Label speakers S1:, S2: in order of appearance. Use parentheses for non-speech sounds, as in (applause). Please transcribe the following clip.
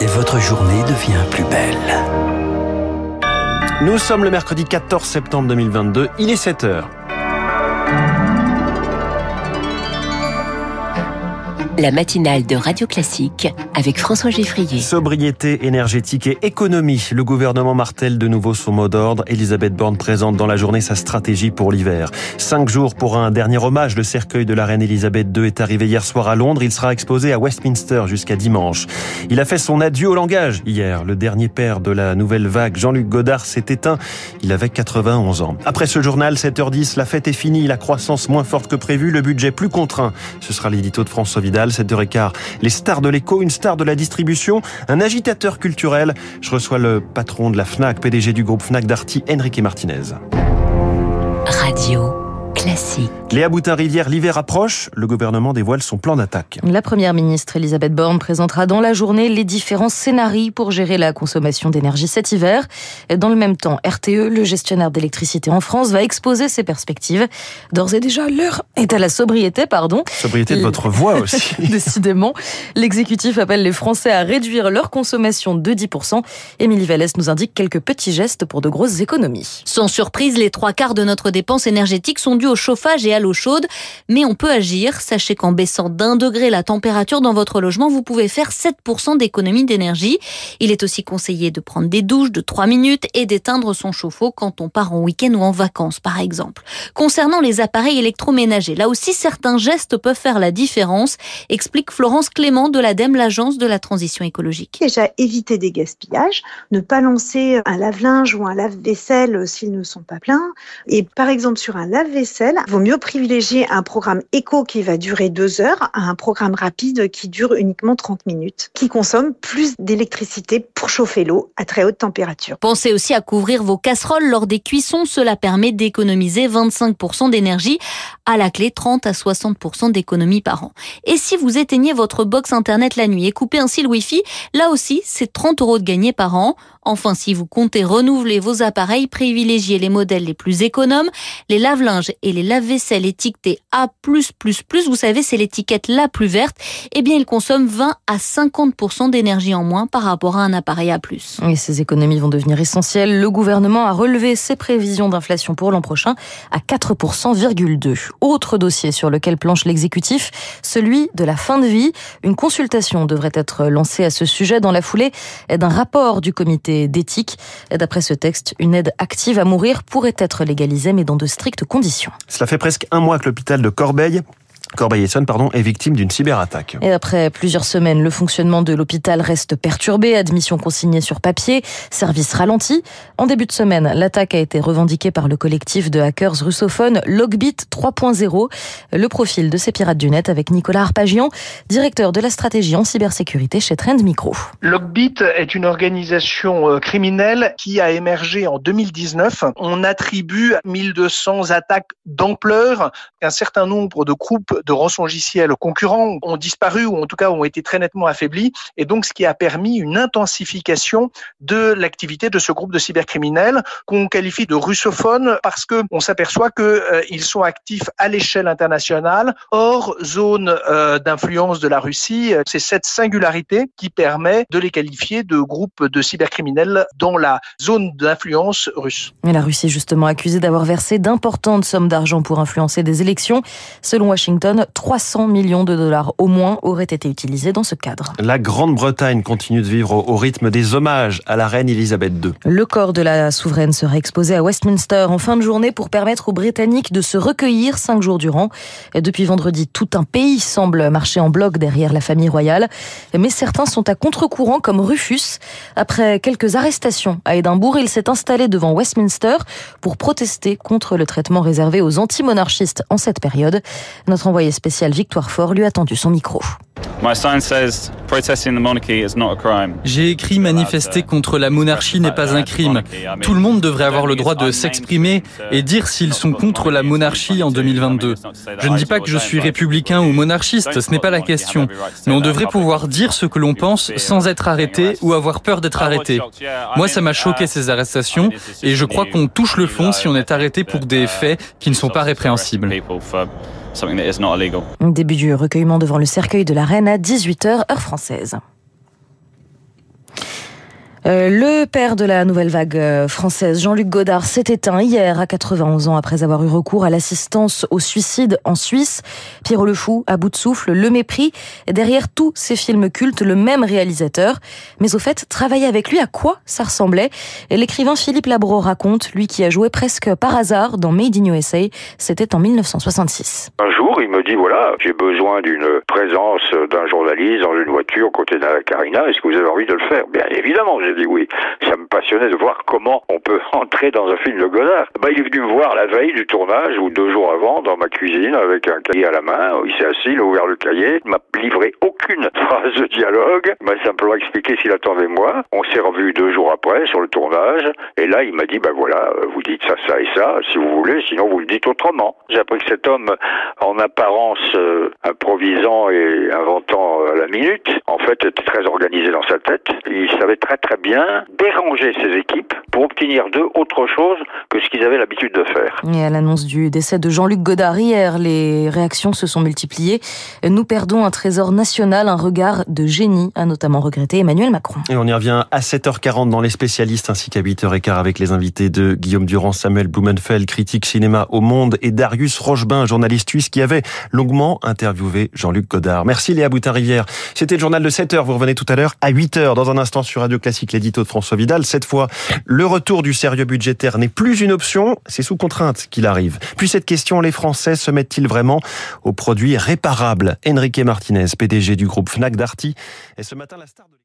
S1: et votre journée devient plus belle.
S2: Nous sommes le mercredi 14 septembre 2022, il est 7 heures.
S3: La matinale de Radio Classique avec François Geffrier.
S2: Sobriété énergétique et économie. Le gouvernement martèle de nouveau son mot d'ordre. Elisabeth Borne présente dans la journée sa stratégie pour l'hiver. Cinq jours pour un dernier hommage. Le cercueil de la reine Elisabeth II est arrivé hier soir à Londres. Il sera exposé à Westminster jusqu'à dimanche. Il a fait son adieu au langage hier. Le dernier père de la nouvelle vague, Jean-Luc Godard, s'est éteint. Il avait 91 ans. Après ce journal, 7h10, la fête est finie. La croissance moins forte que prévu. Le budget plus contraint. Ce sera l'édito de François Vidal. 7h15. Les stars de l'écho, une star de la distribution, un agitateur culturel. Je reçois le patron de la FNAC, PDG du groupe FNAC Darty, Enrique Martinez.
S3: Radio classique.
S2: Léa Boutin-Rivière, l'hiver approche, le gouvernement dévoile son plan d'attaque.
S4: La première ministre Elisabeth Borne présentera dans la journée les différents scénarios pour gérer la consommation d'énergie cet hiver. Dans le même temps, RTE, le gestionnaire d'électricité en France, va exposer ses perspectives. D'ores et déjà, l'heure est à la sobriété, pardon.
S2: Sobriété de votre voix (laughs) aussi.
S4: Décidément, l'exécutif appelle les Français à réduire leur consommation de 10%. Émilie Vallès nous indique quelques petits gestes pour de grosses économies.
S5: Sans surprise, les trois quarts de notre dépense énergétique sont au chauffage et à l'eau chaude, mais on peut agir. Sachez qu'en baissant d'un degré la température dans votre logement, vous pouvez faire 7% d'économie d'énergie. Il est aussi conseillé de prendre des douches de 3 minutes et d'éteindre son chauffe-eau quand on part en week-end ou en vacances, par exemple. Concernant les appareils électroménagers, là aussi certains gestes peuvent faire la différence, explique Florence Clément de l'ADEME, l'agence de la transition écologique.
S6: Déjà éviter des gaspillages, ne pas lancer un lave-linge ou un lave-vaisselle s'ils ne sont pas pleins. Et par exemple sur un lave-vaisselle, vaut mieux privilégier un programme éco qui va durer deux heures à un programme rapide qui dure uniquement 30 minutes, qui consomme plus d'électricité pour chauffer l'eau à très haute température.
S5: Pensez aussi à couvrir vos casseroles lors des cuissons. Cela permet d'économiser 25% d'énergie. À la clé, 30 à 60% d'économie par an. Et si vous éteignez votre box internet la nuit et coupez ainsi le wifi, là aussi, c'est 30 euros de gagné par an. Enfin, si vous comptez renouveler vos appareils, privilégiez les modèles les plus économes, les lave-linges et les lave-vaisselle étiquetés A+++, vous savez, c'est l'étiquette la plus verte, eh bien, ils consomment 20 à 50% d'énergie en moins par rapport à un appareil A+.
S4: Et ces économies vont devenir essentielles. Le gouvernement a relevé ses prévisions d'inflation pour l'an prochain à 4,2%. Autre dossier sur lequel planche l'exécutif, celui de la fin de vie. Une consultation devrait être lancée à ce sujet dans la foulée d'un rapport du comité d'éthique. D'après ce texte, une aide active à mourir pourrait être légalisée, mais dans de strictes conditions.
S2: Cela fait presque un mois que l'hôpital de Corbeil Corbeil-Essonne pardon, est victime d'une cyberattaque.
S4: Et après plusieurs semaines, le fonctionnement de l'hôpital reste perturbé, admission consignée sur papier, service ralenti. En début de semaine, l'attaque a été revendiquée par le collectif de hackers russophones Logbit 3.0. Le profil de ces pirates du net avec Nicolas Arpagian, directeur de la stratégie en cybersécurité chez Trend Micro.
S7: Logbit est une organisation euh, criminelle qui a émergé en 2019. On attribue 1200 attaques d'ampleur, un certain nombre de groupes de rançongiciels concurrents ont disparu ou en tout cas ont été très nettement affaiblis et donc ce qui a permis une intensification de l'activité de ce groupe de cybercriminels qu'on qualifie de russophones parce que on s'aperçoit que euh, sont actifs à l'échelle internationale hors zone euh, d'influence de la Russie. C'est cette singularité qui permet de les qualifier de groupes de cybercriminels dans la zone d'influence russe.
S4: Et la Russie justement accusée d'avoir versé d'importantes sommes d'argent pour influencer des élections. Selon Washington, 300 millions de dollars au moins auraient été utilisés dans ce cadre.
S2: La Grande-Bretagne continue de vivre au rythme des hommages à la reine Elisabeth II.
S4: Le corps de la souveraine sera exposé à Westminster en fin de journée pour permettre aux Britanniques de se recueillir cinq jours durant. Depuis vendredi, tout un pays semble marcher en bloc derrière la famille royale. Mais certains sont à contre-courant comme Rufus. Après quelques arrestations à Édimbourg, il s'est installé devant Westminster pour protester contre le traitement réservé aux anti-monarchistes en cette période. Notre envoyé spécial Victoire Fort lui a tendu son micro.
S8: J'ai écrit manifester contre la monarchie n'est pas un crime. Tout le monde devrait avoir le droit de s'exprimer et dire s'ils sont contre la monarchie en 2022. Je ne dis pas que je suis républicain ou monarchiste, ce n'est pas la question. Mais on devrait pouvoir dire ce que l'on pense sans être arrêté ou avoir peur d'être arrêté. Moi, ça m'a choqué ces arrestations et je crois qu'on touche le fond si on est arrêté pour des faits qui ne sont pas répréhensibles.
S4: Début du recueillement devant le cercueil de la reine à 18h heure française. Euh, le père de la nouvelle vague euh, française, Jean-Luc Godard, s'est éteint hier à 91 ans après avoir eu recours à l'assistance au suicide en Suisse. Pierrot le Fou, à bout de souffle, Le Mépris, derrière tous ces films cultes, le même réalisateur. Mais au fait, travailler avec lui, à quoi ça ressemblait? L'écrivain Philippe Labro raconte, lui qui a joué presque par hasard dans Made in USA, c'était en 1966.
S9: Un jour, il me dit, voilà, j'ai besoin d'une présence d'un journaliste dans une voiture côté d'Anna Carina, est-ce que vous avez envie de le faire? Bien évidemment, j'ai dit oui. Ça me passionnait de voir comment on peut (laughs) entrer dans un film de Godard. Bah, il est venu me voir la veille du tournage ou deux jours avant dans ma cuisine avec un cahier à la main. Il s'est assis, il a ouvert le cahier, il m'a livré aucune (laughs) phrase de dialogue, m'a simplement expliqué s'il attendait moi. On s'est revu deux jours après sur le tournage et là il m'a dit bah voilà, vous dites ça, ça et ça si vous voulez, sinon vous le dites autrement. J'ai appris que cet homme, en apparence euh, improvisant et inventant à la minute, en fait était très organisé dans sa tête. Il savait très très bien déranger ses équipes pour obtenir d'eux autre chose que ce qu'ils avaient l'habitude de faire.
S4: Et à l'annonce du décès de Jean-Luc Godard hier, les réactions se sont multipliées. Nous perdons un trésor national, un regard de génie, a notamment regretté Emmanuel Macron.
S2: Et on y revient à 7h40 dans les spécialistes ainsi qu'à 8h15 avec les invités de Guillaume Durand, Samuel Blumenfeld, critique cinéma au Monde et Darius Rochebin, journaliste suisse qui avait longuement interviewé Jean-Luc Godard. Merci Léa Boutin-Rivière. C'était le journal de 7h. Vous revenez tout à l'heure à 8h dans un instant sur Radio Classique, l'édito de François Vidal. Cette fois, le retour du sérieux budgétaire n'est plus une option, c'est sous contrainte qu'il arrive. Puis cette question, les Français se mettent-ils vraiment aux produits réparables? Enrique Martinez, PDG du groupe Fnac Darty, est ce matin la star de